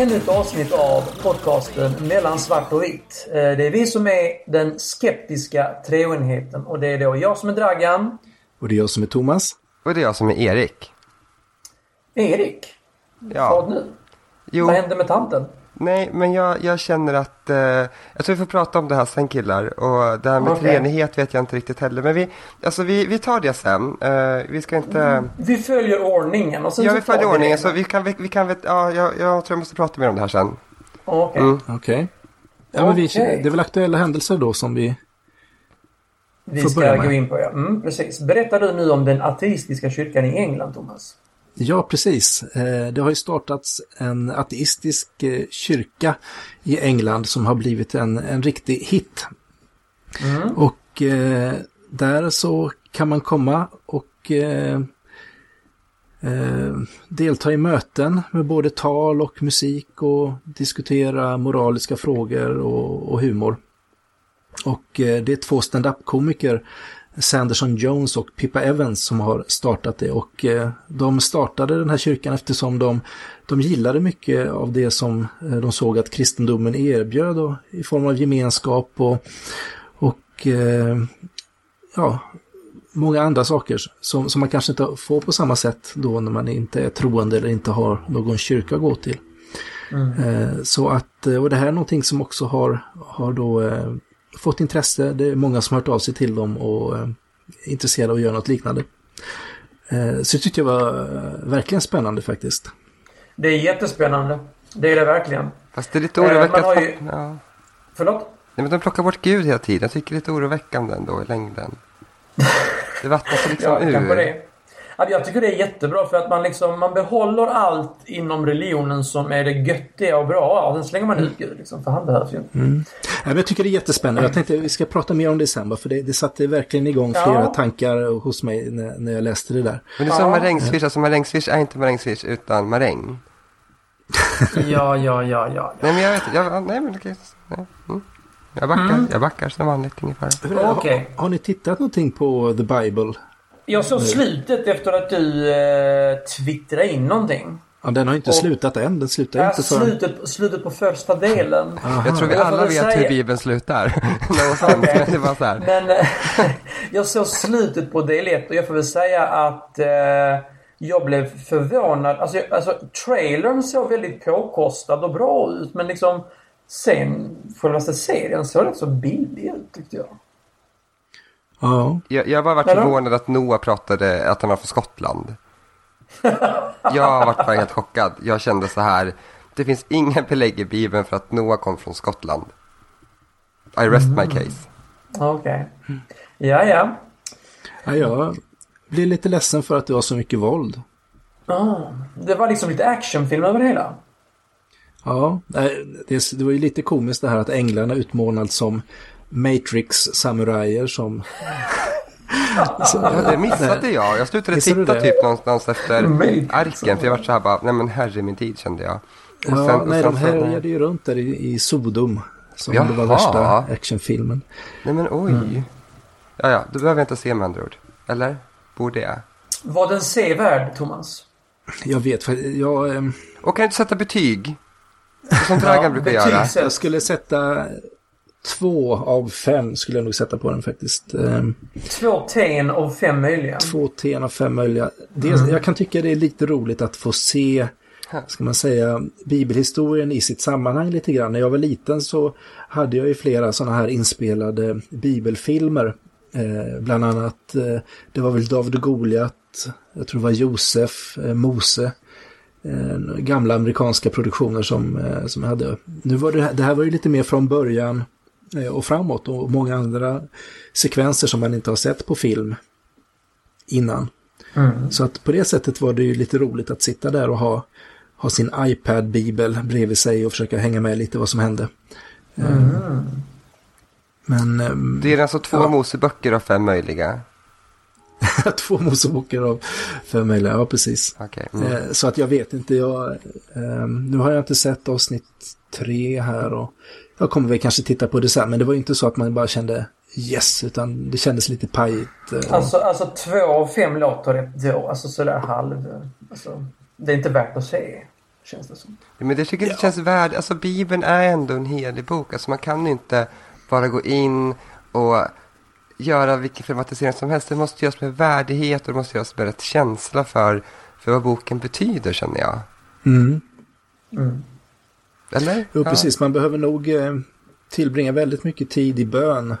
ännu ett avsnitt av podcasten Mellan svart och vitt. Eh, det är vi som är den skeptiska treenigheten och det är då jag som är Dragan. Och det är jag som är Thomas. Och det är jag som är Erik. Erik? Ja. Vad nu? Jo, Vad hände med tanten? Nej, men jag, jag känner att... Eh, jag tror vi får prata om det här sen killar. Och det här med Okej. treenighet vet jag inte riktigt heller. Men vi, alltså, vi, vi tar det sen. Eh, vi ska inte... Vi följer ordningen och sen Ja, vi följer ordningen. Så vi kan, vi, vi kan ja, jag, jag tror jag måste prata mer om det här sen. Okej. Mm. Okej. Ja, men vi, Okej. det är väl aktuella händelser då som vi... Vi Får ska gå in på ja. Mm, precis. Berättar du nu om den ateistiska kyrkan i England, Thomas? Ja, precis. Eh, Det har ju startats en ateistisk eh, kyrka i England som har blivit en, en riktig hit. Mm. Och eh, där så kan man komma och eh, eh, delta i möten med både tal och musik och diskutera moraliska frågor och, och humor. Och det är två stand-up-komiker, Sanderson Jones och Pippa Evans, som har startat det. Och eh, de startade den här kyrkan eftersom de, de gillade mycket av det som eh, de såg att kristendomen erbjöd då, i form av gemenskap och, och eh, ja, många andra saker som, som man kanske inte får på samma sätt då när man inte är troende eller inte har någon kyrka att gå till. Eh, Så att, och det här är någonting som också har, har då fått intresse. Det är många som har hört av sig till dem och eh, är intresserade av att göra något liknande. Eh, Så det tyckte jag var eh, verkligen spännande faktiskt. Det är jättespännande. Det är det verkligen. Fast det är lite oroväckande. ju- ja. Förlåt? Nej, men de plockar bort Gud hela tiden. Jag tycker det är lite oroväckande ändå i längden. Det vattnas liksom Ja, ur. det. Ja, Jag tycker det är jättebra för att man liksom, man behåller allt inom religionen som är det göttiga och bra och sen slänger man ut Gud liksom, för han behövs ju inte. Men jag tycker det är jättespännande. Jag tänkte att vi ska prata mer om det sen, för det, det satte verkligen igång Ja. flera tankar hos mig när, när jag läste det där. Men det är som Ja. marängsviss. Alltså marängsviss är inte marängsviss utan maräng. Ja, ja, ja, ja. ja. Nej men jag vet jag, ja, Nej men okej. Nej. Mm. Jag backar. Jag backar som vanligt ungefär. Okej. Har, har ni tittat någonting på The Bible? Jag såg slutet efter att du eh, twittrade in någonting. Ja, den har inte Och- slutat än. Den slutar inte förrän... slutet, slutet på första delen. Aha. Jag tror vi alla vet hur säga- Bibeln slutar. Det var så här. Men eh, jag såg slutet på del 1 och jag får väl säga att eh, jag blev förvånad. Alltså, jag- alltså trailern såg väldigt påkostad och bra ut men liksom sen självaste serien såg rätt så billig ut tyckte jag. Ja, Jag, jag har bara varit Vadå? förvånad att Noah pratade att han var från Skottland. Jag har varit bara helt chockad. Jag kände så här. Det finns inga belägg i Bibeln för att Noah kom från Skottland. I rest my case. Okej. Ja, ja. ja, jag blir lite ledsen för att det var så mycket våld. Ah, det var liksom lite actionfilm över det hela. Ja, det var ju lite komiskt det här att änglarna utmålades som Matrix-samurajer som... Så- Ja, det missade jag. Jag slutade Missade titta det? typ någonstans efter Matrix. arken. För jag var så här bara, nej men herre min tid kände jag. Och Ja, sen- nej, sen de härjade ju runt där i, i Sodom. Som det var Jaha. värsta actionfilmen. Nej men oj. Ja, ja, då behöver jag inte se med andra ord. Eller? Borde jag? Var den sevärd, Thomas? Jag vet, för jag, ehm, Och kan du inte sätta betyg? Som Dragan brukar göra. jag skulle sätta två av fem skulle jag nog sätta på den faktiskt. Ehm, Två ten av fem möjliga. Två ten av fem möjliga. Dels, Jag kan tycka det är lite roligt att få se, ska man säga, bibelhistorien i sitt sammanhang lite grann. När jag var liten så hade jag ju flera sådana här inspelade bibelfilmer. Eh, bland annat, eh, det var väl David och Goliat, jag tror det var Josef, eh, Mose. Eh, gamla amerikanska produktioner som, eh, som jag hade. Nu var det, det här var ju lite mer från början och framåt och många andra sekvenser som man inte har sett på film innan. Så att på det sättet var det ju lite roligt att sitta där och ha, ha sin iPad-bibel bredvid sig och försöka hänga med lite vad som hände. Eh, Men ehm, Det är alltså två Ja. Moseböcker av fem möjliga. två Moseböcker av fem möjliga, ja precis. Okej. Mm. Eh, Så att jag vet inte, jag, nu har jag inte sett avsnitt tre här och jag kommer väl kanske titta på det sen, men det var ju inte så att man bara kände yes, utan det kändes lite pajigt. eh. Alltså, alltså två av fem låter då. Alltså sådär halv... Alltså, det är inte värt att se. Känns det som. Ja, men det tycker jag inte känns värd. Alltså Bibeln är ändå en helig bok. Alltså man kan ju inte bara gå in och göra vilken filmatisering som helst. Det måste göras med värdighet och det måste göras med rätt känsla för, för vad boken betyder känner jag. Mm. Mm. Eller? Jo, precis. Man behöver nog eh, tillbringa väldigt mycket tid i bön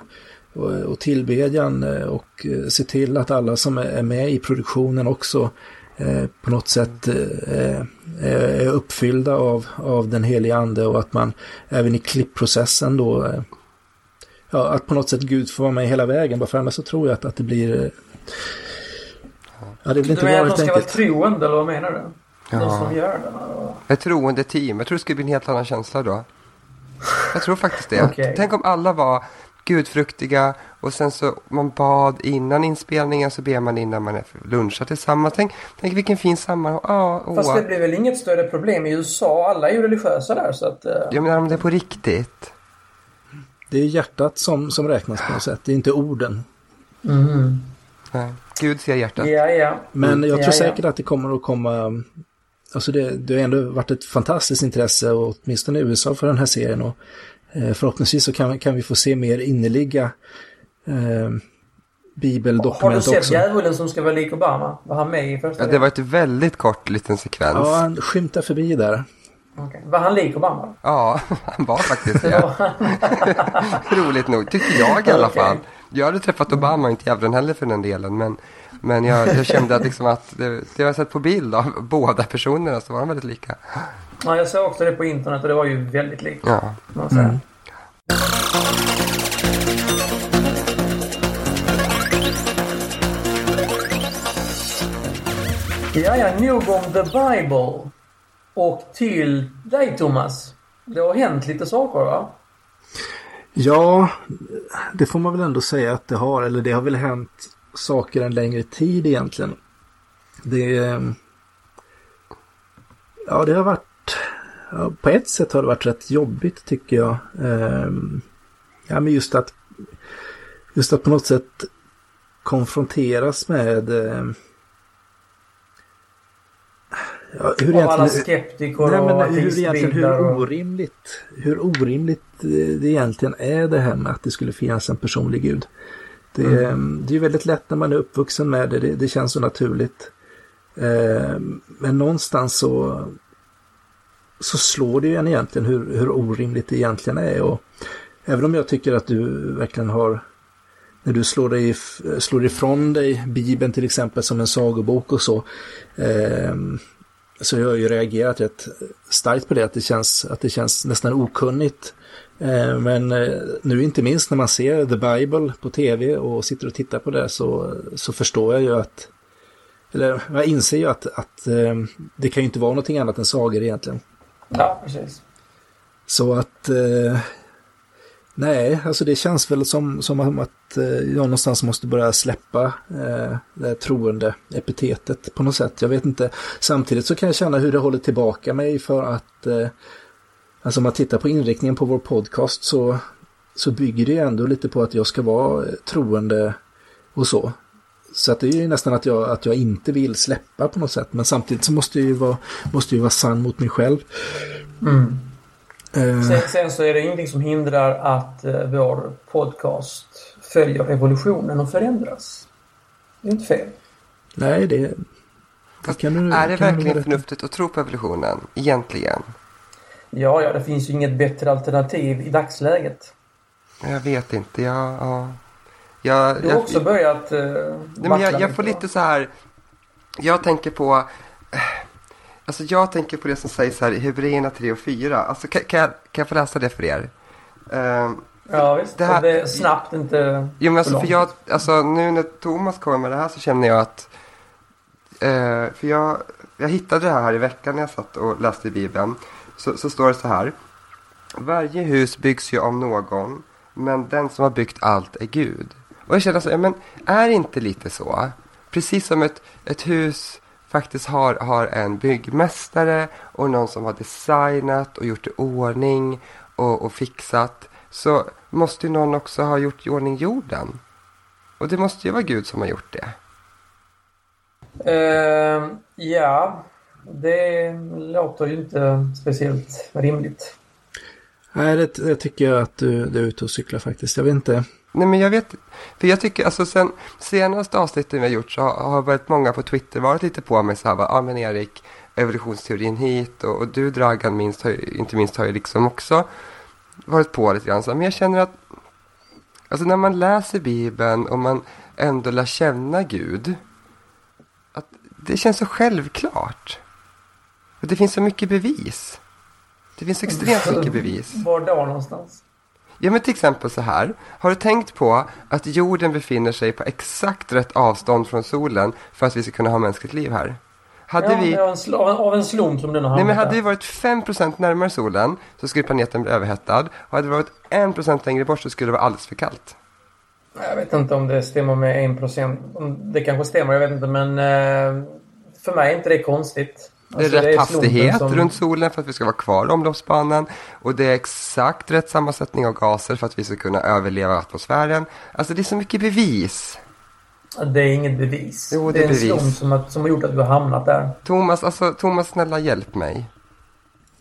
och, tillbedjan eh, och eh, se till att alla som är, med i produktionen också på något sätt är uppfyllda av, av den heliga ande och att man även i klippprocessen då ja, att på något sätt Gud får vara med hela vägen. Bara för annars så tror jag att, att det blir Ja, det blir Du inte menar bra att de ska vara enkelt. troende, eller vad menar du? De Ja. som gör det? eller? Ett troende team. Jag tror det skulle bli en helt annan känsla då. Jag tror faktiskt det. Okej. Tänk om alla var gudfruktiga och sen så man bad innan inspelningen så ber man innan man är lunchar tillsammans. Tänk, tänk vilken fin sammanhang. Ja, åh. Fast det blir väl inget större problem i USA. Alla är ju religiösa där så att... eh, Jag menar om det är på riktigt. Det är hjärtat som, som räknas på något sätt. Det är inte orden. Mm. Nej. Gud ser hjärtat. Ja, ja. Men jag Ja, tror ja. säkert att det kommer att komma... Alltså det, det har ändå varit ett fantastiskt intresse, och åtminstone i USA, för den här serien. Och eh, förhoppningsvis så kan, kan vi få se mer innerliga eh, Har du bibeldokument sett också. djävulen som ska vara lik Obama? Var han med i första Ja, det var ett väldigt kort liten sekvens. Ja, Ja, han skymtar förbi där. Okej. Var han lik Obama? han var faktiskt Det Roligt nog, tycker jag i alla Okej. fall. Jag hade träffat Obama, inte djävulen heller för den delen. Men, men jag, jag kände att, liksom att det, det jag har sett på bild av båda personerna så var de väldigt lika. Ja, jag såg också det på internet och det var ju väldigt likt. Ja. Mm. Ja, ja, nog om The Bible. Och till dig Thomas. Det har hänt lite saker va? Ja, det får man väl ändå säga att det har. Eller det har väl hänt saker en längre tid egentligen. Det... eh, Ja, det har varit... Ja, på ett sätt har det varit rätt jobbigt tycker jag. Ehm, Ja, men just att... Just att på något sätt konfronteras med... eh, Ja, hur Av alla skeptiker Nej, och men hur, egentligen, hur och... orimligt, hur orimligt eh, det egentligen är det här med att det skulle finnas en personlig gud. Det, Mm. det är väldigt lätt när man är uppvuxen med det, det, det känns så naturligt. Eh, men någonstans så, så slår det ju en egentligen hur, hur orimligt det egentligen är. Och även om jag tycker att du verkligen har när du slår, dig, slår ifrån dig Bibeln till exempel som en sagobok och så. Eh, så jag har ju reagerat rätt starkt på det, att det känns, att det känns nästan okunnigt. Eh, men eh, nu inte minst när man ser The Bible på tv och sitter och tittar på det så, så förstår jag ju att, eller jag inser ju att, att eh, det kan ju inte vara någonting annat än sagor egentligen. Ja, precis. Så att nej, alltså det känns väl som, som att jag någonstans måste börja släppa det här troende epitetet på något sätt. Jag vet inte. Samtidigt så kan jag känna hur det håller tillbaka mig för att alltså om man tittar på inriktningen på vår podcast så, så bygger det ju ändå lite på att jag ska vara eh, troende och så. Så att det är ju nästan att jag, att jag inte vill släppa på något sätt. Men samtidigt så måste jag ju vara, måste jag vara sann mot mig själv. Mm. Eh, Sen, sen så är det ingenting som hindrar att eh, vår podcast följer evolutionen och förändras. Det är inte fel. Nej, det, det Fast kan du är det kan du verkligen i. förnuftigt att tro på evolutionen? Egentligen? Ja, ja, det finns ju inget bättre alternativ i dagsläget. Jag vet inte. Jag, ja. jag, Du har jag, också börjat eh, Nej, men jag, jag får lite så här. Jag tänker på. Alltså jag tänker på det som sägs här i Hebreerna 3 och 4. Alltså kan, kan, jag, kan jag få läsa det för er? Ehm, Ja, visst. det här- det snabbt inte jo men alltså för jag, alltså nu när Thomas kommer med det här så känner jag att. Eh, för jag, jag hittade det här, här i veckan när jag satt och läste i Bibeln. Så, så står det så här. Varje hus byggs ju av någon. Men den som har byggt allt är Gud. Och jag känner så, men är det inte lite så? Precis som ett, ett hus faktiskt har, har en byggmästare och någon som har designat och gjort i ordning och, och fixat. Så måste ju någon också ha gjort i ordning jorden. Och det måste ju vara Gud som har gjort det. Eh, ja, det låter ju inte speciellt rimligt. Nej, det, det tycker jag att du, du är ute och cyklar faktiskt. Jag vet inte. Nej men jag vet, för jag tycker alltså sen senaste avsnittet vi har gjort så har, har väldigt många på Twitter varit lite på mig så här, ja ah, men Erik, evolutionsteorin hit och, och du Dragan minst, har, inte minst har ju liksom också varit på lite grann så men jag känner att alltså när man läser Bibeln och man ändå lär känna Gud att det känns så självklart. Och det finns så mycket bevis. Det finns extremt mycket bevis. Var då någonstans? Ja men till exempel så här. Har du tänkt på att jorden befinner sig på exakt rätt avstånd från solen för att vi ska kunna ha mänskligt liv här? Hade ja, vi... av, en sl av en slump som den har Nej men hade vi varit 5% närmare solen så skulle planeten bli överhettad. Och hade vi varit 1% längre bort så skulle det vara alldeles för kallt. Jag vet inte om det stämmer med 1%. Det kanske stämmer, jag vet inte. Men eh, för mig är inte det konstigt. Det är alltså, rätt det är hastighet som... runt solen för att vi ska vara kvar i omloppsbanan. Och det är exakt rätt sammansättning av gaser för att vi ska kunna överleva atmosfären. Alltså det är så mycket bevis. Det är inget bevis. Jo, det, det är, bevis. en slump som, har, som har gjort att du har hamnat där. Thomas, alltså Thomas snälla hjälp mig.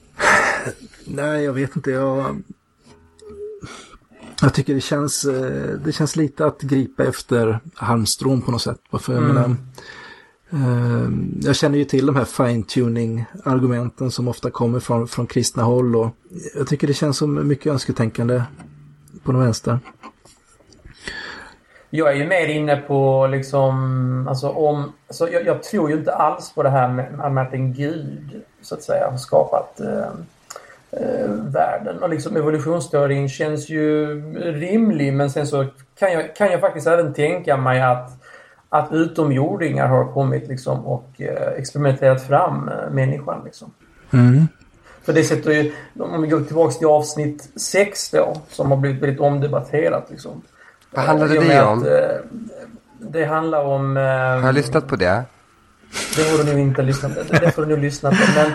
Nej, jag vet inte. Jag, jag tycker det känns, eh, det känns lite att gripa efter halmstrån på något sätt. För jag mm. menar, Ehm, jag känner ju till de här fine-tuning-argumenten som ofta kommer från, från kristna håll och jag tycker det känns som mycket önsketänkande på den vänster. Jag är ju mer inne på liksom, alltså om, så jag, jag tror ju inte alls på det här med, med att en gud så att säga har skapat eh, eh, världen. Och liksom evolutionsteorin känns ju rimlig men sen så kan jag, kan jag faktiskt även tänka mig att att utomjordingar har kommit liksom och eh, experimenterat fram eh, människan. Liksom. Mm. För det sätter ju, om vi går tillbaks till avsnitt 6 då, som har blivit väldigt omdebatterat. Liksom. Vad handlade det om? Att, eh, det handlar om... Har jag lyssnat på det? Det har du nog inte lyssnat på. Det får du nog lyssna på. Men,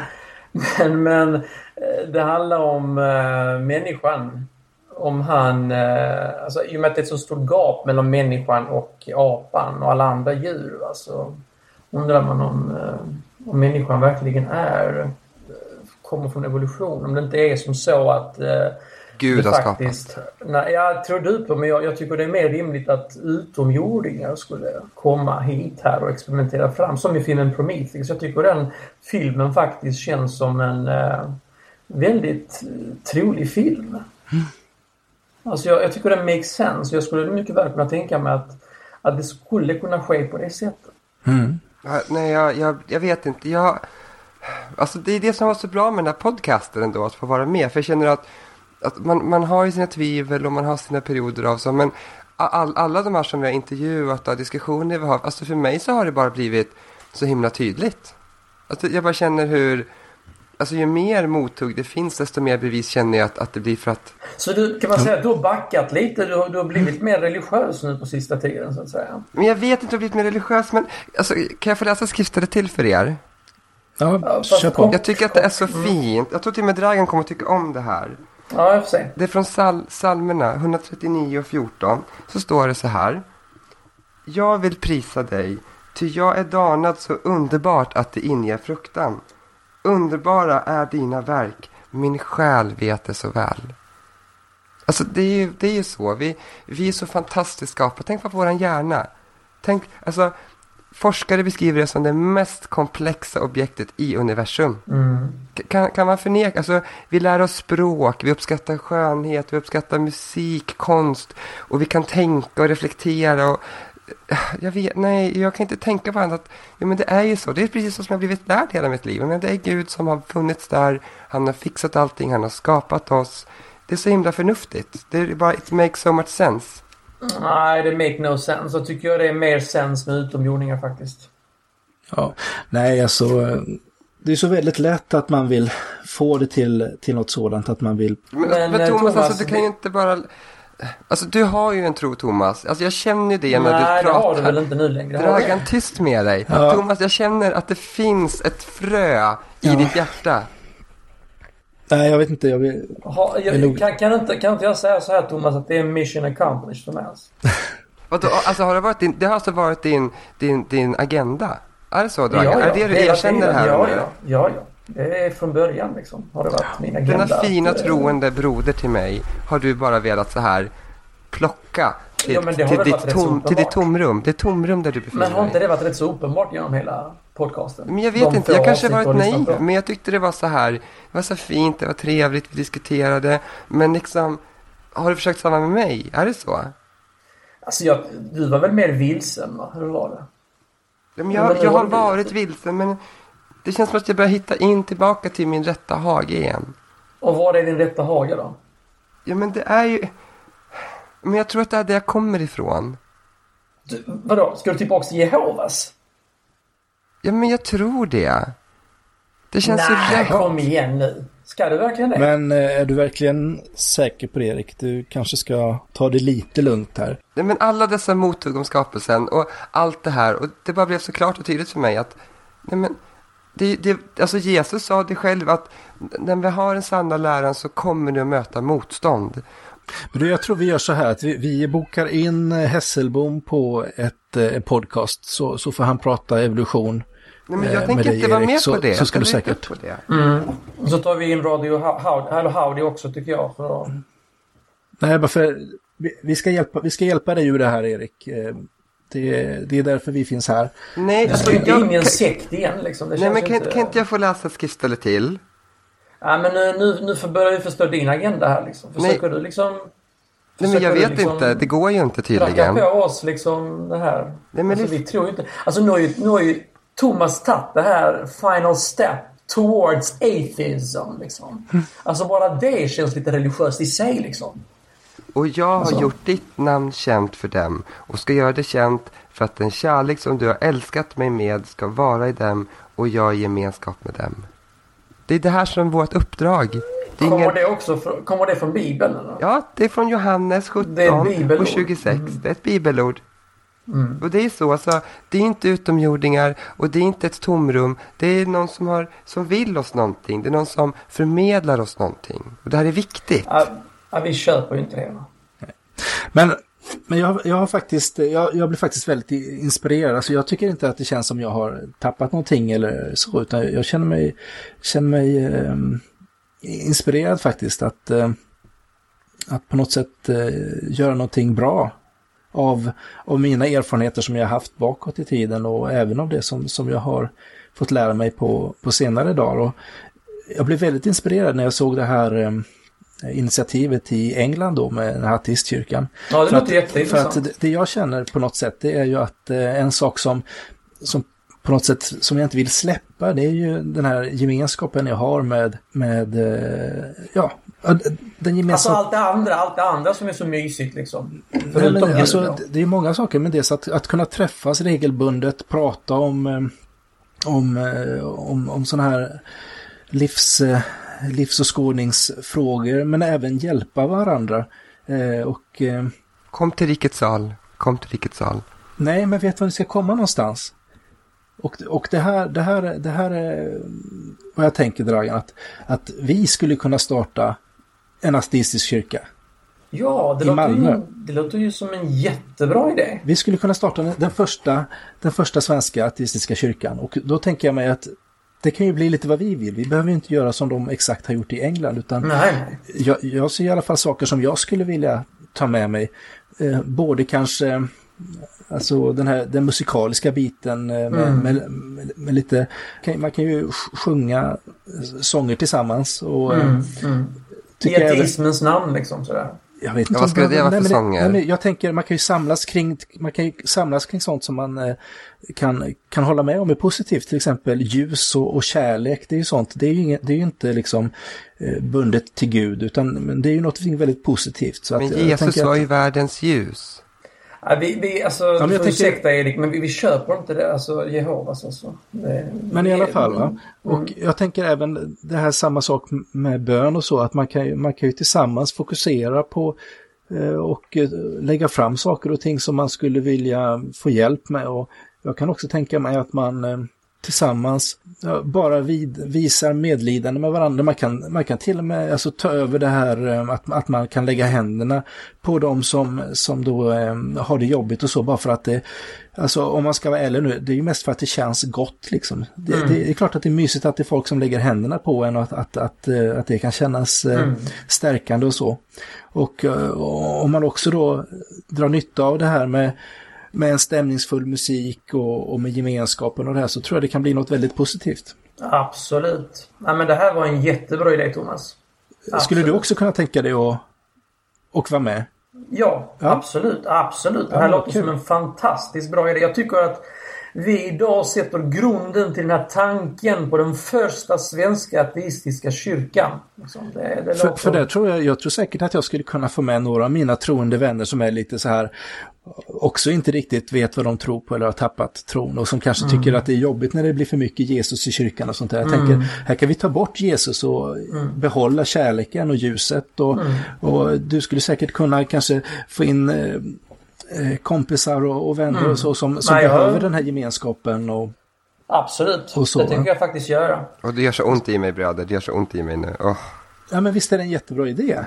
men, men det handlar om människan om han, eh, alltså i och med att det är ett så stort gap mellan människan och apan och alla andra djur. Alltså, undrar man om, eh, om människan verkligen är, eh, kommer från evolution. Om det inte är som så att Gud har faktiskt, skapat. Nej, jag tror du på, men jag, jag, tycker det är mer rimligt att utomjordingar skulle komma hit här och experimentera fram. Som i filmen Prometheus. Jag tycker den filmen faktiskt känns som en eh, väldigt trolig film. Mm. Alltså jag, jag tycker det makes sense. Jag skulle mycket väl kunna tänka mig att, att det skulle kunna ske på det sättet. Mm. nej, jag, jag, jag vet inte. Jag, alltså det är det som var så bra med den här podcasten ändå, att få vara med. För jag känner att, att man, man har ju sina tvivel och man har sina perioder av så. Men all, alla de här som vi har intervjuat och diskussioner vi har, alltså för mig så har det bara blivit så himla tydligt. Alltså jag bara känner hur Alltså ju mer mothugg det finns desto mer bevis känner jag att, att det blir för att... Så du, kan man säga att du har backat lite? Du, du har blivit mer religiös nu på sista tiden så att säga? Men jag vet inte om jag har blivit mer religiös men alltså, kan jag få läsa skrifter till för er? Ja, ja kör på. Jag tycker att det är så mm. fint. Jag tror till och med Dragan kommer att tycka om det här. Ja, jag får se. Det är från sal psalmerna 139 och 14. Så står det så här. Jag vill prisa dig, ty jag är danad så underbart att det inger fruktan. Underbara är dina verk, min själ vet det så väl. Alltså det är ju, det är ju så, vi, vi är så fantastiskt skapade. Tänk på vår hjärna. Tänk, alltså, forskare beskriver det som det mest komplexa objektet i universum. Mm. Kan, kan man förneka, alltså vi lär oss språk, vi uppskattar skönhet, vi uppskattar musik, konst och vi kan tänka och reflektera och jag vet, nej, jag kan inte tänka på annat. Ja, men det är ju så. Det är precis så som jag blivit lärd hela mitt liv. Men det är Gud som har funnits där. Han har fixat allting. Han har skapat oss. Det är så himla förnuftigt. Det är bara, it makes so much sense. Nej, det make no sense. Jag tycker jag det är mer sens med utomjordingar faktiskt. Ja, nej alltså. Det är så väldigt lätt att man vill få det till, till något sådant att man vill... Men, men, men Thomas, Thomas, alltså, du kan ju inte bara Alltså du har ju en tro Thomas. Alltså jag känner ju det när Nej, du pratar. Nej, det har du väl inte nu längre? Dragan, tyst med dig. Ja. Thomas, jag känner att det finns ett frö i ja. ditt hjärta. Nej, jag vet inte. Jag vill... Ha, jag, nog... kan, kan, inte, kan inte jag säga så här Thomas att det är mission accomplished för mig? Alltså? Vadå, alltså har det varit din, det har alltså varit din, din, din agenda? Är det så Dragan? Ja, ja. Är det det du erkänner här ja, ja, ja, ja. Det är från början liksom. Har det varit min agenda. Denna fina att, eh, troende broder till mig har du bara velat så här plocka till, Ja, men till, ditt, tom, till ditt tomrum. Det tomrum där du Men befinner har inte dig. det varit rätt så uppenbart genom hela podcasten? Men jag vet De inte, jag kanske har varit naiv. Men jag tyckte det var så här. Det var så fint, det var trevligt, vi diskuterade. Men liksom, har du försökt samma med mig? Är det så? Alltså jag, du var väl mer vilsen va? Hur var det? Ja, Men Men jag, jag har varit vilsen, men det känns som att jag börjar hitta in tillbaka till min rätta hage igen. Och var är din rätta hage då? Ja, men det är ju... Men jag tror att det är där jag kommer ifrån. Du, vadå, ska du tillbaka till Jehovas? Ja, men jag tror det. Det känns ju Nej, rätt. kom igen nu. Ska du verkligen det? Men eh, är du verkligen säker på det Erik? Du kanske ska ta det lite lugnt här. Nej, men alla dessa mothugg om skapelsen och allt det här. Och det bara blev så klart och tydligt för mig att nej, men, det, det, alltså Jesus sa det själv att när vi har den sanna läran så kommer ni att möta motstånd. Men du, jag tror vi gör så här att vi, vi bokar in eh, Hesselbom på ett eh, podcast så, så får han prata evolution. Nej, men Eh, jag med tänker inte vara med så- på det. så ska Jag du säkert- På det. Mm. Och så tar vi in Radio Howdy, Howdy också tycker jag. För. Nej, bara för vi, vi, ska hjälpa, vi ska hjälpa dig ur det här Erik. Det, det är därför vi finns här. Nej, inte jag- in i en sekt igen liksom. Det nej men kan, inte... kan inte jag få läsa ett skriftställe till? Ja, men nu, nu, nu för- börjar vi förstå din agenda här liksom. Försöker du liksom... Nej, men jag vet liksom inte. Det går ju inte Pracka tydligen. på oss liksom det här. Nej, men alltså, det- vi tror ju inte... Alltså nu har ju, nu har ju Thomas tagit det här final step towards atheism liksom. Alltså bara det känns lite religiöst i sig liksom. Och jag har Alltså. gjort ditt namn känt för dem och ska göra det känt för att den kärlek som du har älskat mig med ska vara i dem och jag i gemenskap med dem. Det är det här som är vårt uppdrag. Det är Kommer ingen... det också från, kommer det från Bibeln eller? Ja, det är från Johannes 17 Det är ett bibelord. och 26. Det är ett bibelord. Mm. Och det är så, alltså, det är inte utomjordingar och det är inte ett tomrum. Det är någon som, har, som vill oss någonting. Det är någon som förmedlar oss någonting. Och det här är viktigt. Ja, ja, vi köper ju inte det. Va? Men, men jag, jag har faktiskt, jag, jag blir faktiskt väldigt inspirerad. Alltså jag tycker inte att det känns som jag har tappat någonting eller så, utan jag känner mig, känner mig eh, inspirerad faktiskt att, eh, att på något sätt eh, göra någonting bra av, av mina erfarenheter som jag har haft bakåt i tiden och även av det som, som jag har fått lära mig på, på senare dagar. Och jag blev väldigt inspirerad när jag såg det här eh, initiativet i England då med den här ateistkyrkan. Ja, det För låter att, för att det, det jag känner på något sätt det är ju att eh, en sak som, som på något sätt som jag inte vill släppa det är ju den här gemenskapen jag har med, med eh, ja, den Alltså gemenskapen. allt det andra, allt det andra som är så mysigt liksom. Nej, men, alltså, det- det är många saker med det, så att, att kunna träffas regelbundet, prata om, eh, om, om, om sådana här livs, livsåskådningsfrågor, men även hjälpa varandra. Eh, Och eh, Kom till rikets sal. Kom till rikets sal. nej, men vet du var vi ska komma någonstans? Och, och det, här, det, här, det här är vad jag tänker, Dragan, att, att vi skulle kunna starta en ateistisk kyrka. Ja, det låter, ju, det låter ju som en jättebra idé. Vi skulle kunna starta den- den första, den första svenska ateistiska kyrkan och då tänker jag mig att det kan ju bli lite vad vi vill. Vi behöver inte göra som de exakt har gjort i England utan jag, jag ser i alla fall saker som jag skulle vilja ta med mig. Eh, både kanske alltså den här den musikaliska biten eh, med, Mm. med, med, med lite, man kan ju sj- sjunga sånger tillsammans och eh, Mm, mm. I ateismens namn liksom sådär. Jag vet inte vad skulle det vara för nej, sånger? nej, men jag tänker man kan ju samlas kring, man kan ju samlas kring sånt som man eh, kan, kan hålla med om är positivt. Till exempel ljus och, och kärlek, det är ju sånt. Det är ju, inget, det är ju inte liksom eh, bundet till Gud, utan det är ju något väldigt positivt. Så Men att, Jesus tänker var ju världens ljus. Ja, vi, vi, alltså, men du jag får ursäkta Erik, men vi, vi köper inte det. Alltså Jehovas alltså. Det, Men i alla fall, va? Mm. Och jag tänker även det här samma sak med bön och så, att man kan, man kan ju tillsammans fokusera på eh, och eh, lägga fram saker och ting som man skulle vilja få hjälp med. Och jag kan också tänka mig att man, eh, tillsammans ja, bara vid, visar medlidande med varandra. Man kan, man kan till och med alltså, ta över det här eh, att, att man kan lägga händerna på de som, som då eh, har det jobbigt och så bara för att det, alltså om man ska vara ärlig nu, det är ju mest för att det känns gott liksom. Det, Mm. det är klart att det är mysigt att det är folk som lägger händerna på en och att, att, att, eh, att det kan kännas eh, Mm. stärkande och så. Och, eh, och om man också då drar nytta av det här med med en stämningsfull musik och, och med gemenskapen och det här så tror jag det kan bli något väldigt positivt. Absolut. Ja, men det här var en jättebra idé Thomas. Skulle Absolut. du också kunna tänka dig att och vara med? Ja, Ja. absolut. Absolut. Det här låter kul. som en fantastiskt bra idé. Jag tycker att vi idag sätter grunden till den här tanken på den första svenska ateistiska kyrkan. Liksom. Det, det För, för det tror jag, jag tror säkert att jag skulle kunna få med några av mina troende vänner som är lite så här också inte riktigt vet vad de tror på eller har tappat tron och som kanske tycker att det är jobbigt när det blir för mycket Jesus i kyrkan och sånt där. Jag tänker, här kan vi ta bort Jesus och behålla kärleken och ljuset och, och du skulle säkert kunna kanske få in eh, kompisar och, och vänner och så som, som Nej, jag- behöver den här gemenskapen och Absolut. Och så, det tänker va? jag faktiskt göra. Och det gör så ont i mig bröder, det gör så ont i mig nu. Åh. ja men visst är det en jättebra idé.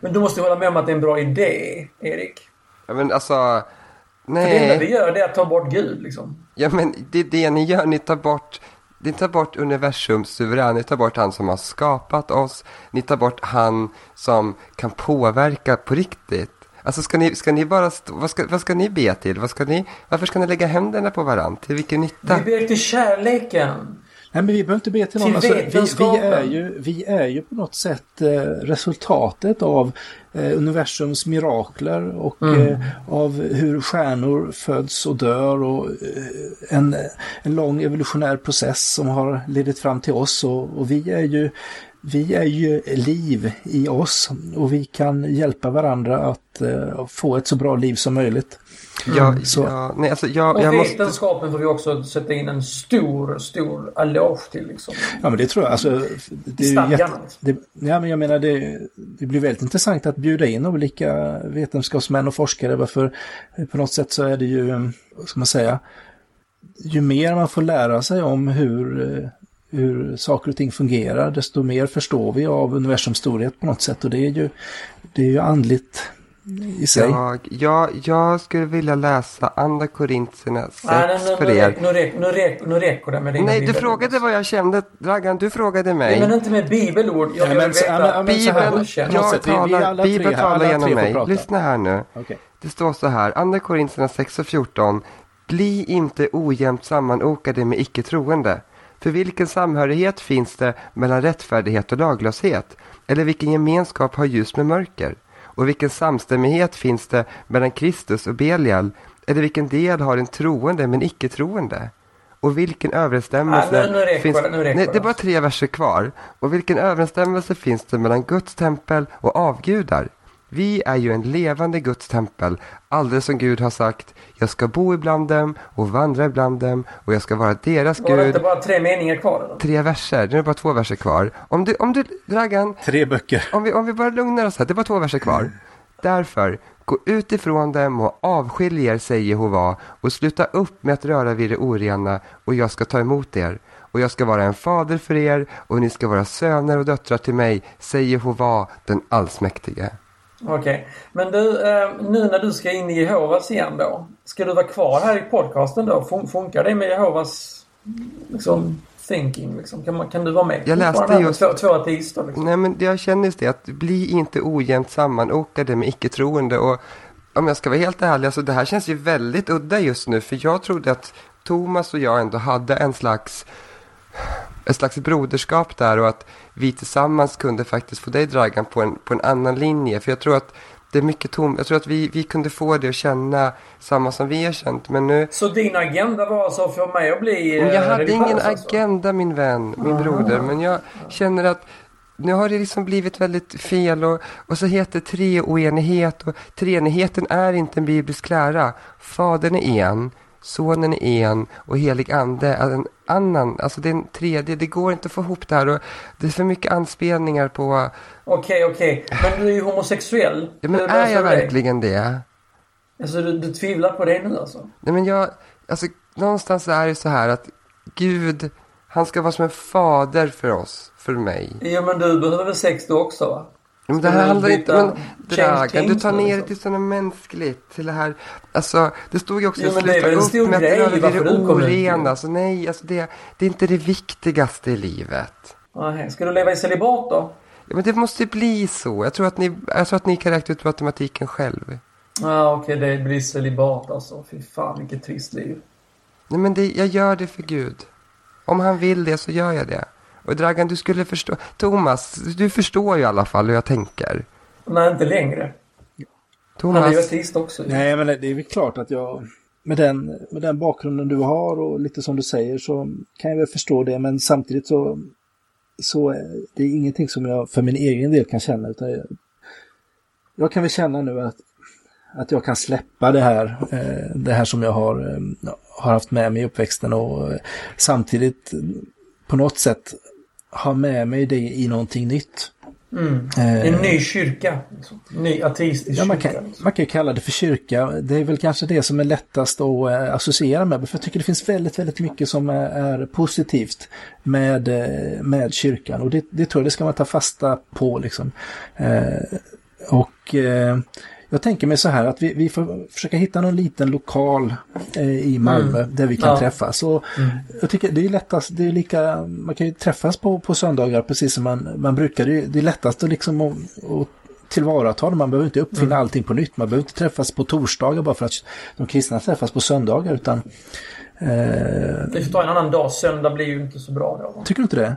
Men du måste hålla med om att det är en bra idé, Erik. Ja, men alltså, För det enda vi nej. gör det är att ta bort Gud liksom. Ja men det är det ni gör, ni tar bort ni tar bort universums suverän, ni tar bort han som har skapat oss, ni tar bort han som kan påverka på riktigt. Alltså ska ni, ska ni bara, stå, vad, ska, vad ska ni be till? Vad ska ni, varför ska ni lägga händerna på varandra? Till vilken nytta? Vi ber till kärleken. Nej, men vi behöver inte be till någon. Till Alltså, vi, vi, är ju, vi är ju på något sätt eh, resultatet av eh, universums mirakler och Mm. eh, av hur stjärnor föds och dör och eh, en, en lång evolutionär process som har ledit fram till oss och, och vi är ju vi är ju liv i oss och vi kan hjälpa varandra att eh, få ett så bra liv som möjligt. Ja, så- ja, nej alltså jag, Och jag måste... vetenskapen får vi också sätta in en stor, stor eloge till liksom. Ja men det tror jag. Alltså, det är jätte, liksom. det, ja men jag menar det, det blir väldigt intressant att bjuda in olika vetenskapsmän och forskare. Varför på något sätt så är det ju, vad ska man säga, ju mer man får lära sig om hur, eh, hur saker och ting fungerar, desto mer förstår vi av universums storhet på något sätt. Och det är ju, det är ju andligt i sig. Jag, jag, jag skulle vilja läsa Andra Korintierna 6 Nej, nej, nej, för nu, er. nu, räcker, nu, räcker, nu räcker det med dina Nej, du bibelord. frågade vad jag kände. Dragan, du frågade mig. Nej, men inte med bibelord. Jag Ja, men så- ja, men- ja, veta. men så här, Bibeln, jag vi- vi är talar, alla tre Bibeln talar genom mig. Lyssna här nu. Okej. Det står så här, Andra Korintierna 6 och 14. Bli inte ojämnt sammanokade med icke-troende. För vilken samhörighet finns det mellan rättfärdighet och laglöshet? Eller vilken gemenskap har ljus med mörker? Och vilken samstämmighet finns det mellan Kristus och Belial? Eller vilken del har en troende men icke-troende? Och vilken överensstämmelse Nej, nu- nu finns det, nu Nej, det är bara tre verser kvar. Och vilken överensstämmelse finns det mellan Guds tempel och avgudar? Vi är ju en levande Guds tempel, alldeles som Gud har sagt. Jag ska bo ibland dem och vandra ibland dem och jag ska vara deras Var det Gud. inte bara tre meningar kvar eller? Tre verser, nu är det bara två verser kvar. Om du, om du, Dragan, Tre böcker. om vi, om vi bara lugnar oss här, det är bara två verser kvar. Därför, gå ut ifrån dem och avskilj er, säger Jehova, och sluta upp med att röra vid det orena, och jag ska ta emot er. Och jag ska vara en fader för er, och ni ska vara söner och döttrar till mig, säger Jehova, den allsmäktige. Okej. Men du, eh, nu när du ska in i Jehovas igen då. Ska du vara kvar här i podcasten då? Fun- funkar det med Jehovas liksom, thinking? Liksom? Kan, man, kan du vara med? Jag läste just- Två, två ateister liksom. Nej men jag känner just det att bli inte ojämnt sammanokade med icke-troende och om jag ska vara helt ärlig, alltså det här känns ju väldigt udda just nu för jag trodde att Thomas och jag ändå hade en slags ett slags broderskap där och att vi tillsammans kunde faktiskt få dig Dragan på en, på en annan linje. För jag tror att det är mycket tom, jag tror att vi, vi kunde få det att känna samma som vi har känt. Men nu, Så din agenda var alltså för mig att bli eh, men jag hade ingen alltså? agenda min vän, min broder. Men jag känner att nu har det liksom blivit väldigt fel och, och så heter treoenighet och treenigheten är inte en biblisk lära. Fadern är en, sonen är en och helig ande är en annan. Alltså det är en tredje, det går inte att få ihop det här och det är för mycket anspelningar på, Okej, okej. Men du är ju homosexuell. ja men är jag verkligen det? Alltså du, du tvivlar på det nu alltså? Nej men jag, alltså någonstans är det så här att Gud, han ska vara som en fader för oss, för mig. Jo, men du behöver sex du också va? Men det här handlar inte... James Dragan, du tar ner det liksom? till sådana mänskligt. Till det här... Alltså, det stod ju också Jo, i det en upp med att grej det är varför det orena. ju. Alltså, nej, alltså det, det är inte det viktigaste i livet. Nej. Ska du leva i celibat då? Ja, men det måste bli så. Jag tror att ni, jag tror att ni kan räkna ut matematiken själv. Ja, ah, okej, det blir celibat alltså. Fy fan, vilket trist liv. Nej, men det, jag gör det för Gud. Om han vill det så gör jag det. Och Dragan, du skulle förstå. Thomas, du förstår ju i alla fall hur jag tänker. Nej, inte längre. Han är ju Thomas, artist också ju. Nej, men det är väl klart att jag med den, med den bakgrunden du har och lite som du säger så kan jag väl förstå det. Men samtidigt så, så är det är ingenting som jag för min egen del kan känna. Utan jag, jag kan väl känna nu att, att jag kan släppa det här, eh, det här som jag har, eh, har haft med mig i uppväxten och eh, samtidigt på något sätt ha med mig det i någonting nytt. Mm. Eh, En ny kyrka. Liksom. Ny ateistisk Ja, man, kyrka. kan, man kan kalla det för kyrka. Det är väl kanske det som är lättast att eh, associera med. För jag tycker det finns väldigt, väldigt mycket som är, positivt med, eh, med kyrkan. Och det, det tror jag det ska man ta fasta på. Liksom. Och jag tänker mig så här att vi, vi får försöka hitta någon liten lokal eh, i Malmö där vi kan Ja. träffas. Och Jag tycker det är lättast, det är lika, man kan ju träffas på, på söndagar precis som man, man brukar. Det är, det är lättast att liksom att, att tillvarata det. Man behöver inte uppfinna allting på nytt. Man behöver inte träffas på torsdagar bara för att de kristna träffas på söndagar. Utan, eh, Vi får ta en annan dag. Söndag blir ju inte så bra då. tycker du inte det?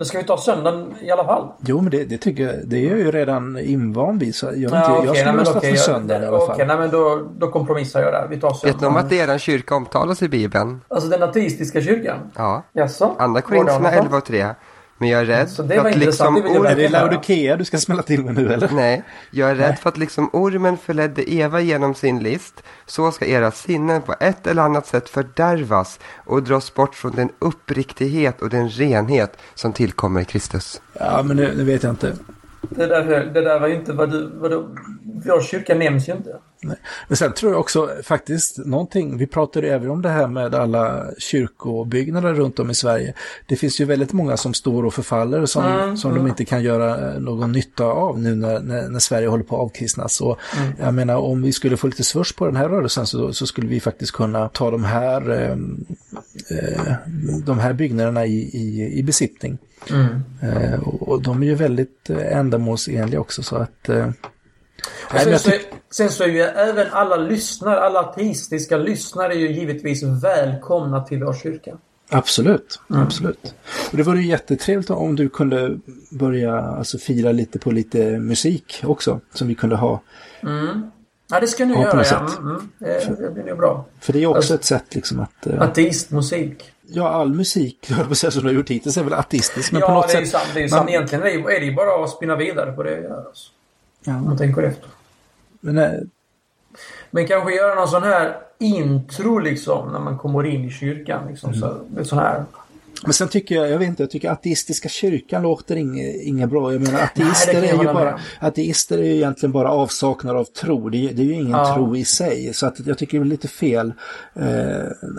Då ska vi ta söndagen i alla fall. Jo, men det, det tycker jag, det är jag ju redan invand vid. Så jag, inte, Ja, jag okej, skulle men rösta okej, för jag- söndagen i alla fall. Okej, nej men då, då kompromissar jag där. Vi tar vet ni om söndagen. att er kyrka omtalas i Bibeln? Alltså den ateistiska kyrkan? Ja. Jaså? Andra Korinthierna något? 11 och 3. Men jag är rädd Så det för att liksom jag Är det. Laodikea du ska smälla till med nu eller? Nej, jag är rädd för att liksom ormen förledde Eva genom sin list, så ska era sinnen på ett eller annat sätt fördärvas och dras bort från den uppriktighet och den renhet som tillkommer i Kristus. Ja, men nu, nu vet jag inte. Det där, det där var ju inte vad du... Vad du vår kyrka nämns ju inte. Nej. Men sen tror jag också faktiskt någonting, vi pratade även om det här med alla kyrkobyggnader runt om i Sverige. Det finns ju väldigt många som står och förfaller som, Mm, som de inte kan göra eh, någon nytta av nu när, när, när Sverige håller på att avkristnas. Och Jag menar om vi skulle få lite svurs på den här rörelsen så, så skulle vi faktiskt kunna ta de här, eh, eh, de här byggnaderna i, i, i besittning. Eh, och, de är ju väldigt eh, ändamålsenliga också så att eh, Nej, Sen så, är, sen så är ju även alla lyssnare, alla ateistiska lyssnare är ju givetvis välkomna till vår kyrka. Absolut, absolut. Och det vore ju jättetrevligt om du kunde börja alltså, fira lite på lite musik också, som vi kunde ha. Ja, det ska jag nu göra ja. Mm, mm. Det, det blir nog bra. För det är också Alltså- ett sätt liksom att, eh, Ateistmusik. Ja all musik, som du har gjort hittills, är väl artistisk, men ja, på något det är ju sant. Det är ju man- sant. Egentligen är det, ju- bara att spinna vidare på det jag gör. Alltså. Om Ja, man tänker efter. men, eh, Men kanske göra någon sån här intro liksom när man kommer in i kyrkan. Liksom, så, Mm. ett sån här. Men sen tycker jag, jag vet inte, jag tycker ateistiska kyrkan låter inget, inget bra. Jag menar ateister är ju med bara, ateister är ju egentligen bara avsaknad av tro. Det är, det är ju ingen Ja. tro i sig. Så att jag tycker det är lite fel eh,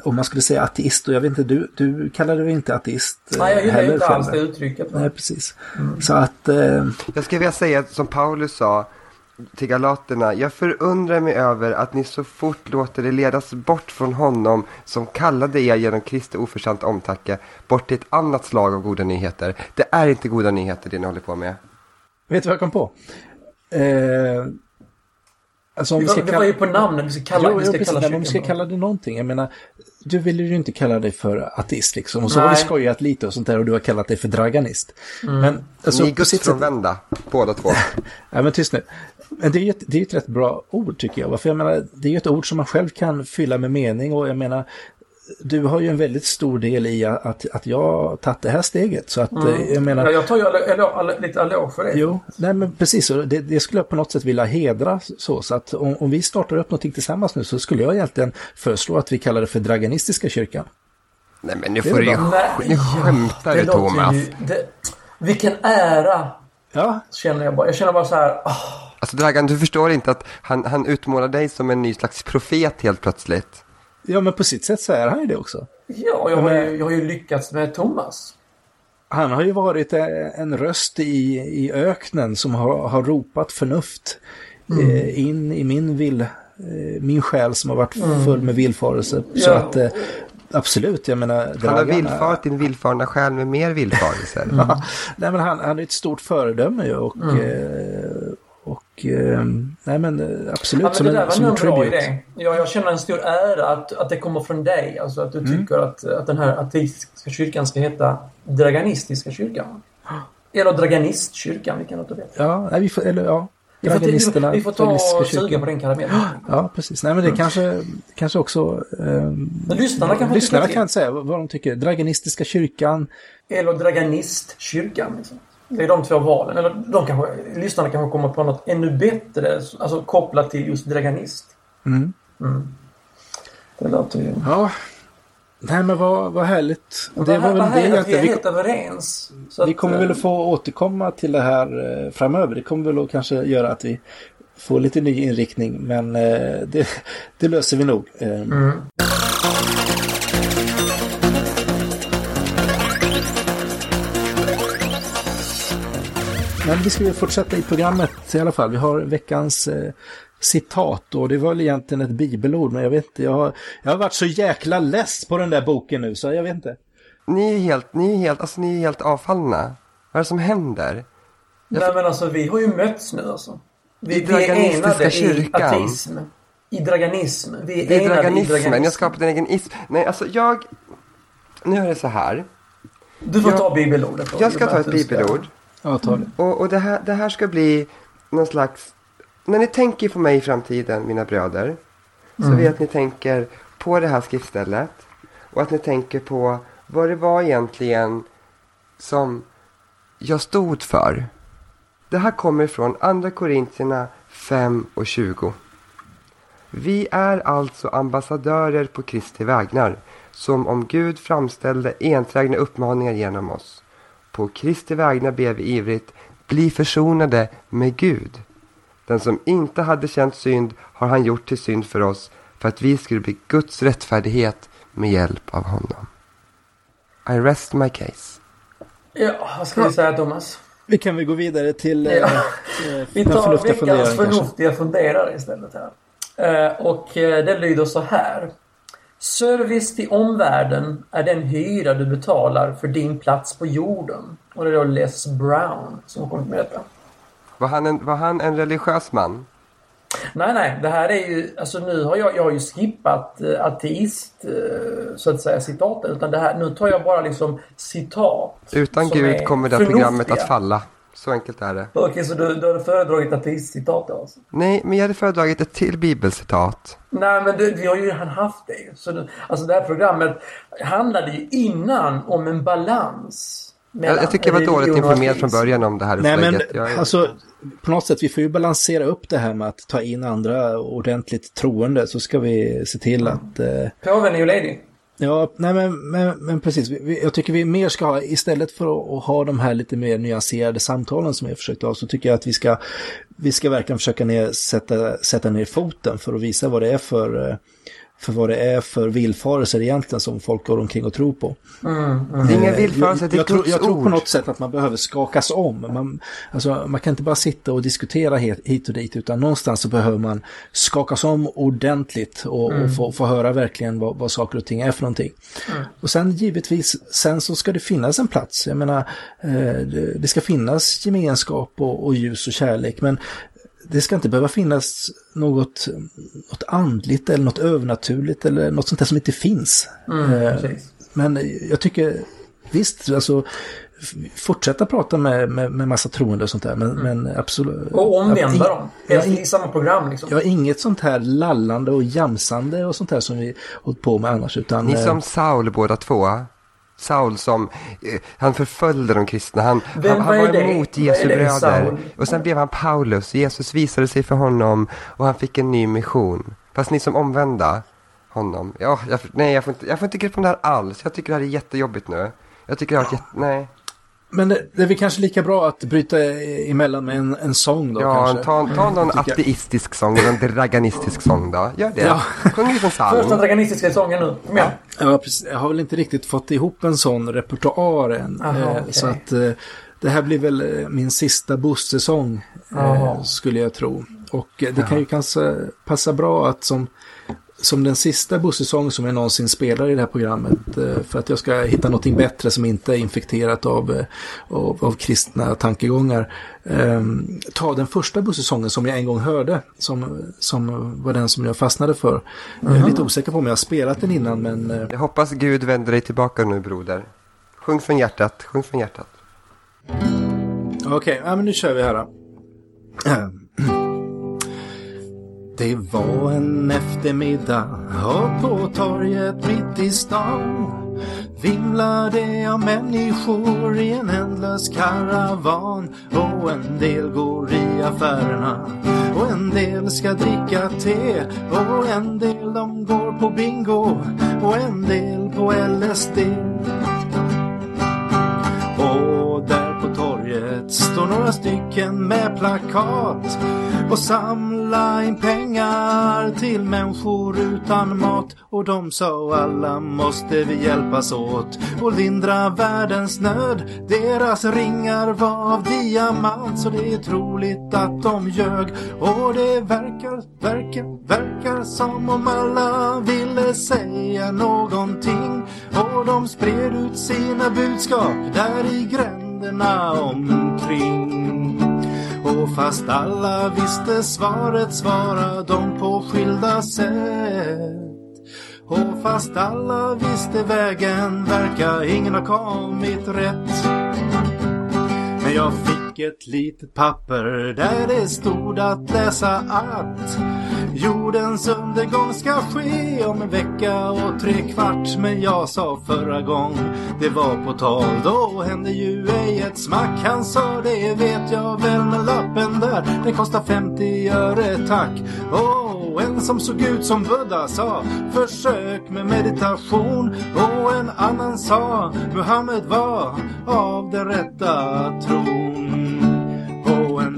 om man skulle säga ateist. Och jag vet inte, du, du kallar dig inte ateist? eh, Nej, jag gillar heller inte alls det uttrycket. Nej, precis. Så att, eh, Jag skulle vilja säga som Paulus sa till galaterna, jag förundrar mig över att ni så fort låter er ledas bort från honom som kallade er genom Kristi oförtjänta omtanke bort till ett annat slag av goda nyheter. Det är inte goda nyheter det ni håller på med. vet du vad jag kom på? Eh, alltså om Vi vi var, ska vi var kalla... ju på namnet. Vi ska kalla, Jo, vi jo, ska precis, kalla kyrkan om vi ska kalla det någonting. Jag menar, du vill ju inte kalla dig för ateist liksom. Och så Nej. har vi skojat lite och sånt där och du har kallat dig för draganist. Men alltså, ni är sätt, gudsfrånvända, båda två. Ja, men tyst nu. Men det är ju ett, det är ett rätt bra ord tycker jag. För jag menar, det är ju ett ord som man själv kan fylla med mening och jag menar, du har ju en väldigt stor del i att, att jag har tagit det här steget. Så att eh, jag menar, Ja, jag tar ju alla, lite allå för det. Jo, nej men precis. Och det, det skulle jag på något sätt vilja hedra så. Så att om, om vi startar upp någonting tillsammans nu så skulle jag egentligen föreslå att vi kallar det för Draganistiska kyrkan. Nej men nu får du ju, det låter Thomas. Ju, det, vilken ära, Ja, känner jag bara. Jag känner bara så här. ah, Alltså Dragan, du förstår inte att han, han utmålar dig som en ny slags profet helt plötsligt. Ja, men på sitt sätt så är han ju det också. Ja, jag har, ju, jag har ju lyckats med Thomas. Han har ju varit en röst i, i öknen som har, har ropat förnuft mm. eh, in i min vill, eh, min själ som har varit mm. full med villfarelse. Ja. Så att eh, absolut, jag menar... Han har villfarit din villfarna själ med mer villfarelser. Mm. nej, men han, han är ett stort föredöme ju och, mm. eh, och eh, nej men eh, absolut ja, men det där var en bra idé. Ja, jag känner en stor ära att, att det kommer från dig. Alltså att du mm. tycker att, att den här ateistiska kyrkan ska heta Draganistiska kyrkan. Eller Draganistkyrkan, vilken av vet. Ja, nej, vi får, eller ja. Vi får, vi får ta och suga på den karamellen. Ja, precis. Nej, men det mm. kanske, kanske också... Eh, men lyssnarna kan Lyssnarna kan säga vad de tycker. Draganistiska kyrkan. Eller Draganistkyrkan. Liksom. Det är de två valen. Eller de kanske, lyssnarna kanske kommer på något ännu bättre, alltså kopplat till just Draganist. Mm. Mm. Det låter ju... Ja. Nej men vad, vad härligt. Det, det var väl det att vi är helt överens. vi kommer att, väl att få återkomma till det här eh, framöver. Det kommer väl att kanske göra att vi får lite ny inriktning. Men eh, det, det löser vi nog. Eh. Mm. Vi ska väl fortsätta i programmet i alla fall. Vi har veckans eh, citat och det var väl egentligen ett bibelord men jag vet inte. Jag har, jag har varit så jäkla less på den där boken nu så jag vet inte. Ni är helt, ni är helt, alltså ni är helt avfallna. Vad är det som händer? Jag Nej men alltså vi har ju mötts nu alltså. Vi, I vi är enade kyrkan. i ateism. I draganism. Vi är det är enade draganismen. i draganism. Jag skapat en egen ism. Nej alltså jag, nu är det så här. Du får jag, ta bibelordet. Då. Jag ska ta ett bibelord. Ja, ta det. Och, och det, här, det här ska bli någon slags... När ni tänker på mig i framtiden, mina bröder, så mm. vet ni tänker på det här skriftstället och att ni tänker på vad det var egentligen som jag stod för. Det här kommer från Andra Korintierna 5 och 20. Vi är alltså ambassadörer på Kristi vägnar, som om Gud framställde enträgna uppmaningar genom oss. På Kristi vägnar ber vi ivrigt, bli försonade med Gud. Den som inte hade känt synd har han gjort till synd för oss, för att vi skulle bli Guds rättfärdighet med hjälp av honom. I rest my case. Ja, vad ska vi säga Thomas? Vi kan väl gå vidare till ja. eh, Vi tar veckans förnuftiga funderare istället här. Eh, och eh, det lyder så här. Service till omvärlden är den hyra du betalar för din plats på jorden. Och det är då Les Brown som har kommit med detta. Var han en, var han en religiös man? Nej, nej. Det här är ju, alltså nu har jag, jag har ju skippat äh, ateist, äh, så att säga, citaten. Utan det här, nu tar jag bara liksom citat. Utan Gud kommer det här programmet att falla. Så enkelt är det. Okej, okay, så du, du hade föredragit ateistcitat alltså? Nej, men jag hade föredragit ett till bibelcitat. Nej, men du, vi har ju redan haft det. Så du, alltså det här programmet handlade ju innan om en balans. Jag, jag tycker jag var dåligt informerad från början om det här Nej, men jag... alltså på något sätt, vi får ju balansera upp det här med att ta in andra ordentligt troende. Så ska vi se till att... Eh... Påven är ju ledig. Ja, nej men, men, men precis. Jag tycker vi mer ska ha, istället för att ha de här lite mer nyanserade samtalen som jag försökt ha, så tycker jag att vi ska, vi ska verkligen försöka ner, sätta, sätta ner foten för att visa vad det är för eh, för vad det är för villfarelser egentligen som folk går omkring och tror på. Mm, mm. Det är inga villfarelser, det är jag, tror, jag tror på något sätt att man behöver skakas om. Man, alltså, man kan inte bara sitta och diskutera hit och dit utan någonstans så behöver man skakas om ordentligt och, mm. och få, få, höra verkligen vad, vad saker och ting är för någonting. Mm. Och sen givetvis, sen så ska det finnas en plats. Jag menar, eh, det, det ska finnas gemenskap och, och ljus och kärlek men det ska inte behöva finnas något, något andligt eller något övernaturligt eller något sånt där som inte finns. Mm, eh, men jag tycker visst, alltså fortsätta prata med, med, med massa troende och sånt där. Men, mm. men absolut. Och omvända dem. Helt i samma program liksom. Jag har inget sånt här lallande och jamsande och sånt här som vi hållit på med annars. Utan, Ni som Saul båda två. Saul som, eh, han förföljde de kristna, han, Vem, han, han var det? emot Jesu bröder. Och sen blev han Paulus, Jesus visade sig för honom och han fick en ny mission. Fast ni som omvända honom, ja, jag, nej jag får, inte, jag får inte grepp om det här alls. Jag tycker det här är jättejobbigt nu. Jag tycker det här är jätte, nej. Men det, är väl kanske lika bra att bryta emellan med en, en sång då Ja, kanske. ta, ta någon ateistisk sång eller en draganistisk sång då. Gör det. Ja. Sjung en liten Första psalm. draganistiska sången nu. Kom igen. Ja, precis. Jag har väl inte riktigt fått ihop en sån repertoar än. Aha, Eh, okej. Så att eh, det här blir väl eh, min sista Bosse-sång, skulle jag tro. Och det kan ju kanske passa bra att som, som den sista Bosse-sång som jag någonsin spelar i det här programmet, eh, för att jag ska hitta någonting bättre som inte är infekterat av, eh, av, av kristna tankegångar. Eh, ta den första Bosse-sången som jag en gång hörde, som, som var den som jag fastnade för. Jag är lite osäker på om jag har spelat den innan, men eh, Jag hoppas Gud vänder dig tillbaka nu broder. Sjung från hjärtat, sjung från hjärtat. Okej, ja, men nu kör vi här då. Det var en eftermiddag och på torget mitt i stan. Vimlade av människor i en ändlös karavan. Och en del går i affärerna. Och en del ska dricka te. Och en del de går på bingo. Och en del på LSD. Torget står några stycken med plakat och samla in pengar till människor utan mat. Och de sa alla måste vi hjälpas åt och lindra världens nöd. Deras ringar var av diamant så det är troligt att de ljög. Och det verkar, verkar, verkar som om alla ville säga någonting. Och de spred ut sina budskap där i gränderna omkring. Och fast alla visste svaret svarade de på skilda sätt. Och fast alla visste vägen verkar ingen ha kommit rätt. Men jag fick ett litet papper där det stod att läsa att Jordens undergång ska ske om en vecka och tre kvart. Men jag sa förra gång det var på tal. Då hände ju ej ett smack. Han sa det vet jag väl men lappen där Den kostar 50 öre tack. Och en som såg ut som Buddha sa Försök med meditation. Och en annan sa Muhammed var av den rätta tron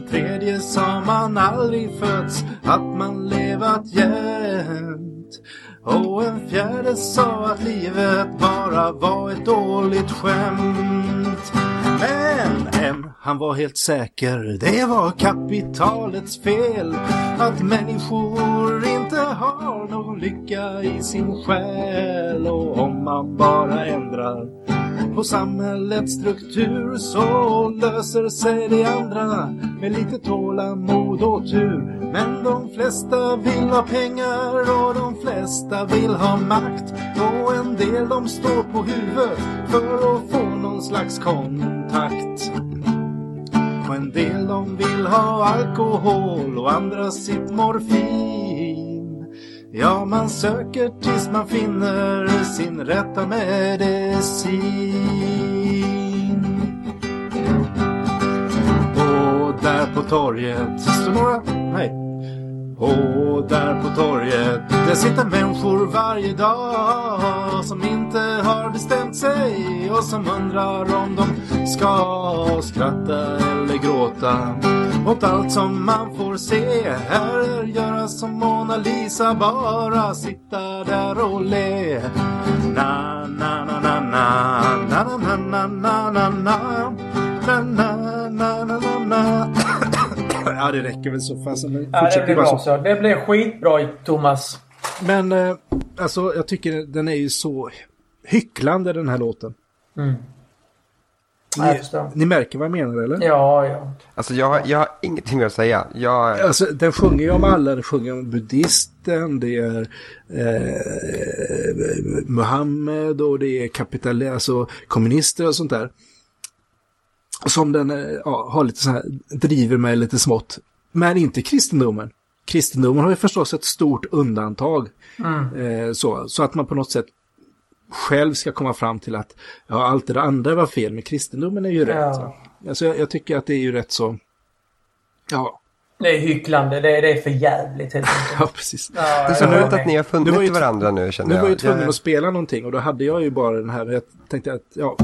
en tredje sa man aldrig fötts, att man levat jämt. Och en fjärde sa att livet bara var ett dåligt skämt. Men en, han var helt säker, det var kapitalets fel. Att människor inte har någon lycka i sin själ. Och om man bara ändrar på samhällets struktur så löser sig det andra med lite tålamod och tur. Men de flesta vill ha pengar och de flesta vill ha makt. Och en del de står på huvudet för att få någon slags kontakt. Och en del de vill ha alkohol och andra sitt morfin. Ja, man söker tills man finner sin rätta medicin. Och där på torget står några... Nej. Och där på torget, där sitter människor varje dag som inte har bestämt sig och som undrar om de ska skratta eller gråta åt allt som man får se. Här göra som Mona Lisa, bara sitta där och le. Na, na, na, na, na, na, na, na, na, na, na, na, na, na, na, na, na. Ja, det räcker väl så fast. Men Ja, det blir bra så. så. Det blir skitbra Thomas. Men eh, alltså, jag tycker den är ju så hycklande den här låten. Mm. Ni, ni märker vad jag menar eller? Ja, ja. Alltså jag, har- jag har ingenting att säga. Jag, Alltså, den sjunger ju om alla. Den sjunger om buddhisten, det är eh, Muhammed och det är kapital, alltså kommunister och sånt där. Som den eh, ja, har lite så här, driver med lite smått. Men inte kristendomen. Kristendomen har ju förstås ett stort undantag. Eh, så, så att man på något sätt själv ska komma fram till att ja, allt det andra var fel, men kristendomen är ju rätt. Ja. va? Alltså, jag, jag tycker att det är ju rätt så... Ja, Det är hycklande. Det är, det är för jävligt helt enkelt. ja precis. Ja, det är så håller att ni har Nu var ju funnit varandra nu känner Nu jag. var jag ju tvungen att spela någonting och då hade jag ju bara den här. Jag tänkte att ja,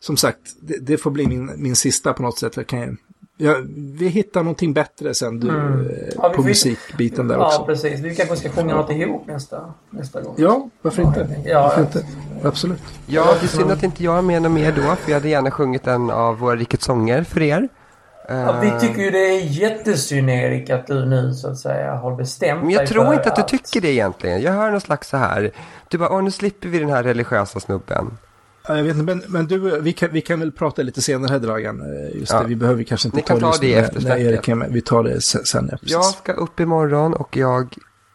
som sagt, det, det, får bli min, min sista på något sätt. Jag kan, jag, vi hittar någonting bättre sen du, mm. ja, på musikbiten där också. Ja, precis. Vi kanske ska sjunga något ihop nästa, nästa gång. Ja, varför inte? Ja, varför inte? Absolut. Ja, det är synd att inte jag är med mer då, för jag hade gärna sjungit en av våra rikets sånger för er. Ja, vi tycker ju det är jättesynd Erik att du nu så att säga har bestämt Men jag tror inte att, att du tycker det egentligen. Jag hör någon slags så här. Du bara, åh nu slipper vi den här religiösa snubben. Ja, jag vet inte, men, men du, vi kan, vi kan väl prata lite senare här Dragan. Eh, just ja. det, vi behöver kanske inte Ni kan ta, ta det efter när, när Erik Vi tar det sen. Ja, jag ska upp imorgon och jag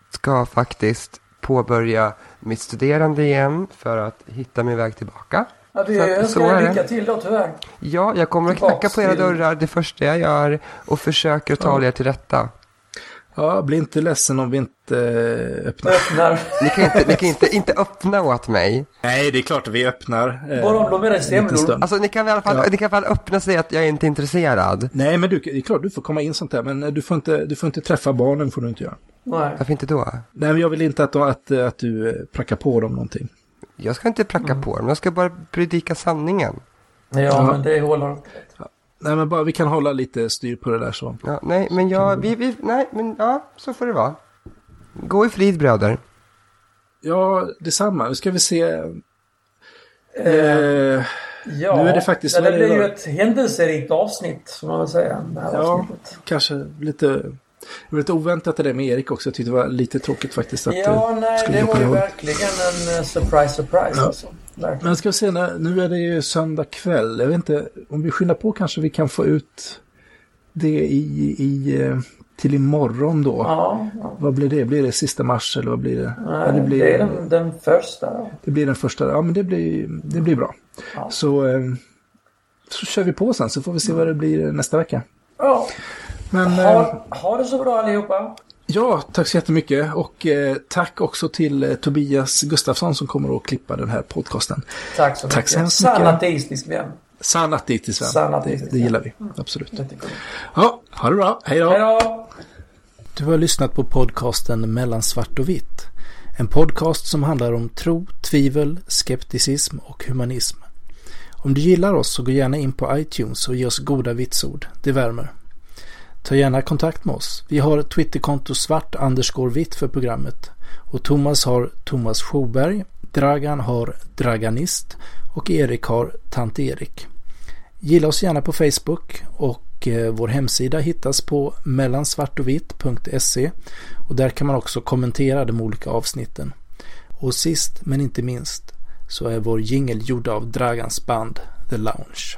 ska faktiskt påbörja mitt studerande igen för att hitta min väg tillbaka. Ja, vi önskar lycka till då tyvär. Ja, jag kommer att knacka på era dörrar det första jag gör och försöker ta ja. er till rätta. Ja, bli inte ledsen om vi inte eh, öppnar. öppnar. ni kan, inte, ni kan inte, inte öppna åt mig. Nej, det är klart att vi öppnar. Eh, Bara om de är semlor. Alltså, ni kan i alla fall, ja. ni kan i alla fall öppna säga att jag är inte intresserad. Nej, men du, det är klart du får komma in sånt där. Men du får inte, du får inte träffa barnen, får du inte göra. Nej. Varför inte då? Nej, men jag vill inte att, att, att du eh, prackar på dem någonting. Jag ska inte pracka mm. på dem, jag ska bara predika sanningen. Ja, ja. men det håller. Nej, men bara vi kan hålla lite styr på det där så. Ja, nej, men jag, vi, vi, nej, men ja, så får det vara. Gå i frid bröder. Ja, detsamma. Nu ska vi se. Eh, ja, nu är det faktiskt... Ja, det blir ju ett händelserikt avsnitt, som man vill säga. Det här ja, avsnittet. kanske lite det var lite oväntat det där med Erik också. Jag tyckte det var lite tråkigt faktiskt. Att ja, nej, det var ju verkligen en uh, surprise, surprise ja. alltså. Men ska vi se, nu är det ju söndag kväll. Jag vet inte, om vi skyndar på kanske vi kan få ut det i, i eh, till imorgon då. Ja, ja. Vad blir det? Blir det sista mars eller vad blir det? Nej, ja, det, blir, det är den, den första. Det blir den första, ja men det blir, det blir bra. Så, eh, så kör vi på sen så får vi se vad det blir nästa vecka. Ja. Men, ha, eh, ha det så bra allihopa. Ja, tack så jättemycket. Och eh, tack också till eh, Tobias Gustafsson som kommer att klippa den här podcasten. Tack så tack mycket. Så Sann ateistisk vän. Sann ateistisk vän. Sann ateistisk det, det gillar vi, mm. absolut. Ja, ha det bra. Hej då. Hej då. Du har lyssnat på podcasten Mellan svart och vitt. En podcast som handlar om tro, tvivel, skepticism och humanism. Om du gillar oss så gå gärna in på iTunes och ge oss goda vitsord. Det värmer. Ta gärna kontakt med oss. Vi har Twitterkonto svart vitt för programmet. Och Thomas har Thomas Schoberg, Dragan har Draganist och Erik har Tant Erik. Gilla oss gärna på Facebook och eh, vår hemsida hittas på mellansvartovitt.se och där kan man också kommentera de olika avsnitten. Och sist men inte minst så är vår jingel gjord av Dragans band The Lounge.